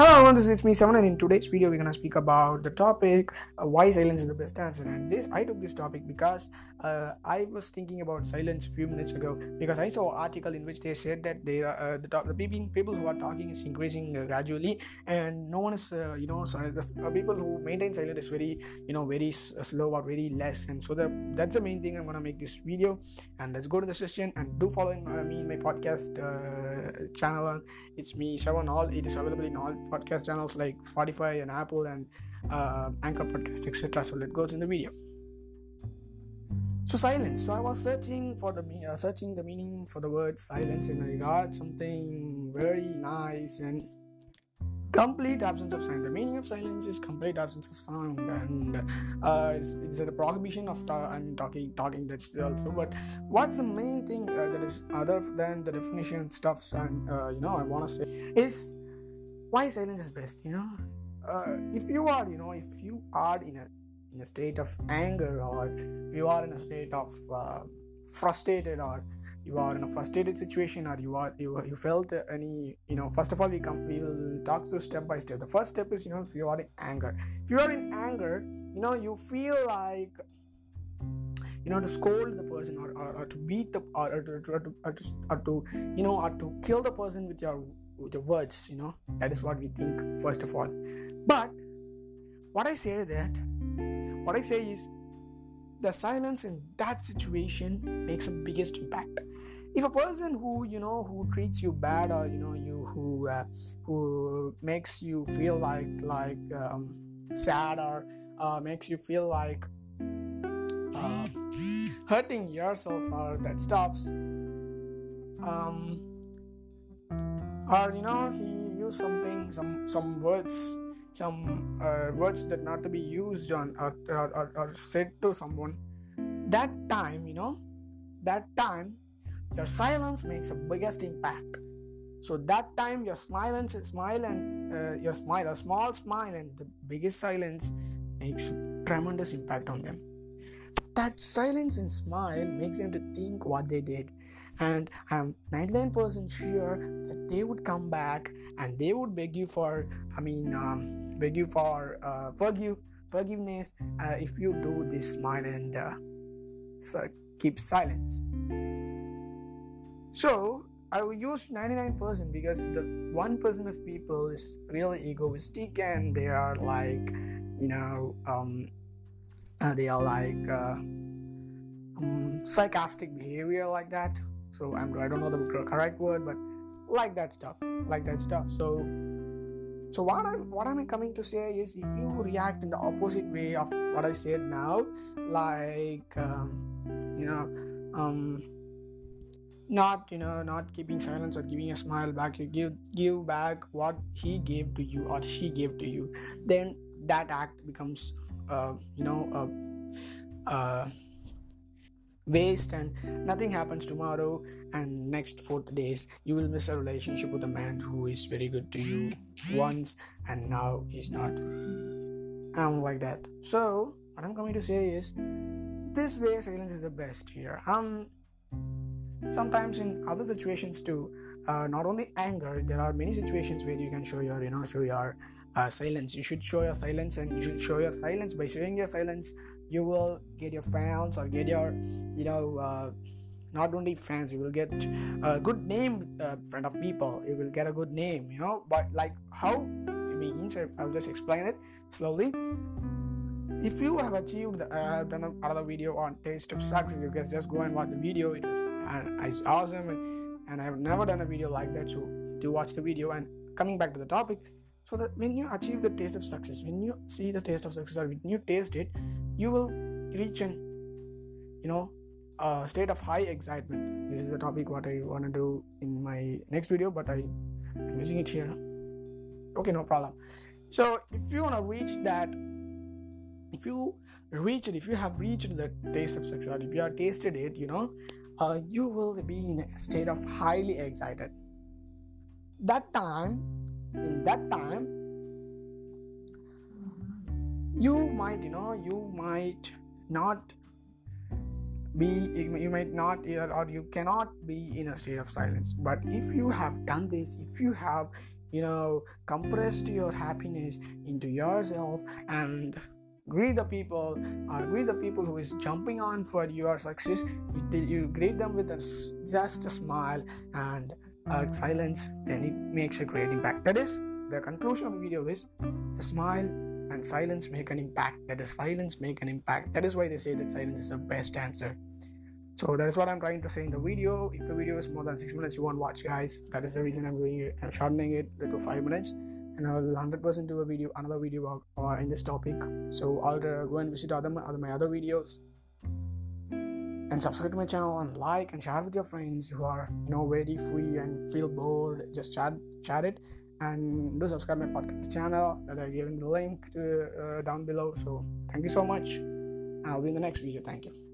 Hello everyone, this is me Seven and in today's video we're gonna speak about the topic uh, why silence is the best answer. And this I took this topic because uh, I was thinking about silence a few minutes ago because I saw an article in which they said that they uh, the, top, the people people who are talking is increasing uh, gradually and no one is uh, you know so the uh, people who maintain silence is very you know very slow or very less and so the, that's the main thing I'm gonna make this video and let's go to the session and do follow me in my podcast channel. It's me Seven All. It is available in all podcast channels like Spotify and Apple and uh, Anchor Podcast, etc. So let's go to the video. So silence. So I was searching for the uh, searching the meaning for the word silence, and I got something very nice and complete absence of sound. The meaning of silence is complete absence of sound, and uh, it's, it's a prohibition of ta- talking. Talking that's also. But what's the main thing uh, that is other than the definition stuffs and uh, you know I want to say is why is silence is best you know? Uh, if you are you know if you are in a in a state of anger or you are in a state of uh, frustrated or you are in a frustrated situation or you are you, you felt any you know first of all we come we will talk through step by step. The first step is you know if you are in anger. If you are in anger you know you feel like you know to scold the person or, or, or to beat the or, or, to, or, to, or, to, or to you know or to kill the person with your with the words you know. That is what we think first of all. But what i say that what i say is the silence in that situation makes the biggest impact. If a person who you know who treats you bad or you know you who uh, who makes you feel like like um, sad or uh, makes you feel like uh, hurting yourself or that stuffs um, or you know he used something some some words some uh, words that not to be used on or, or, or, said to someone. That time you know that time your silence makes the biggest impact. So that time your silence smile and uh, your smile a small smile and the biggest silence makes tremendous impact on them. That silence and smile makes them to think what they did and i'm 99% sure that they would come back and they would beg you for i mean um, beg you for uh, forgive forgiveness uh, if you do this smile and uh, so keep silence. So i will use 99% because the 1% of people is really egoistic and they are like you know um, uh, they are like uh, um, sarcastic behavior like that so I'm, i don't know the correct word but like that stuff like that stuff. So so what i'm what i'm coming to say is if you react in the opposite way of what i said now like um, you know um not you know not keeping silence or giving a smile back you give give back what he gave to you or she gave to you then that act becomes uh, you know uh, uh, waste and nothing happens tomorrow and next fourth days you will miss a relationship with a man who is very good to you once and now he's not. I'm like that. So what i'm coming to say is this way silence is the best here. Um sometimes in other situations too uh, not only anger there are many situations where you can show your you know show your uh, silence. You should show your silence and you should show your silence. By showing your silence you will get your fans or get your you know uh, not only fans you will get a good name uh, of people. You will get a good name you know. But like how? It means i'll just explain it slowly if you have achieved the, i have done another video on taste of success you guys just go and watch the video. It is uh, it's awesome and, and i've never done a video like that so do watch the video. And coming back to the topic so that when you achieve the taste of success when you see the taste of success or when you taste it you will reach an you know a state of high excitement. This is the topic what i want to do in my next video but i am using it here. Okay no problem. So if you want to reach that if you reach it if you have reached the taste of success if you have tasted it you know uh, you will be in a state of highly excited. That time in that time you might you know you might not be you might not or you cannot be in a state of silence. But if you have done this if you have you know compressed your happiness into yourself and greet the people or greet the people who is jumping on for your success. You, you greet them with a, just a smile and uh, silence then it makes a great impact. That is the conclusion of the video is the smile and silence make an impact. That is silence make an impact. That is why they say that silence is the best answer. So that is what i'm trying to say in the video. If the video is more than six minutes you won't watch guys. That is the reason i'm doing it i'm shortening it to five minutes and i will 100% do a video another video uh, in this topic. So i'll uh, go and visit other, other my other videos. And subscribe to my channel and like and share with your friends who are you know very free and feel bored. Just chat chat it and do subscribe my podcast channel that i given the link to, uh, down below. So thank you so much. I'll be in the next video. Thank you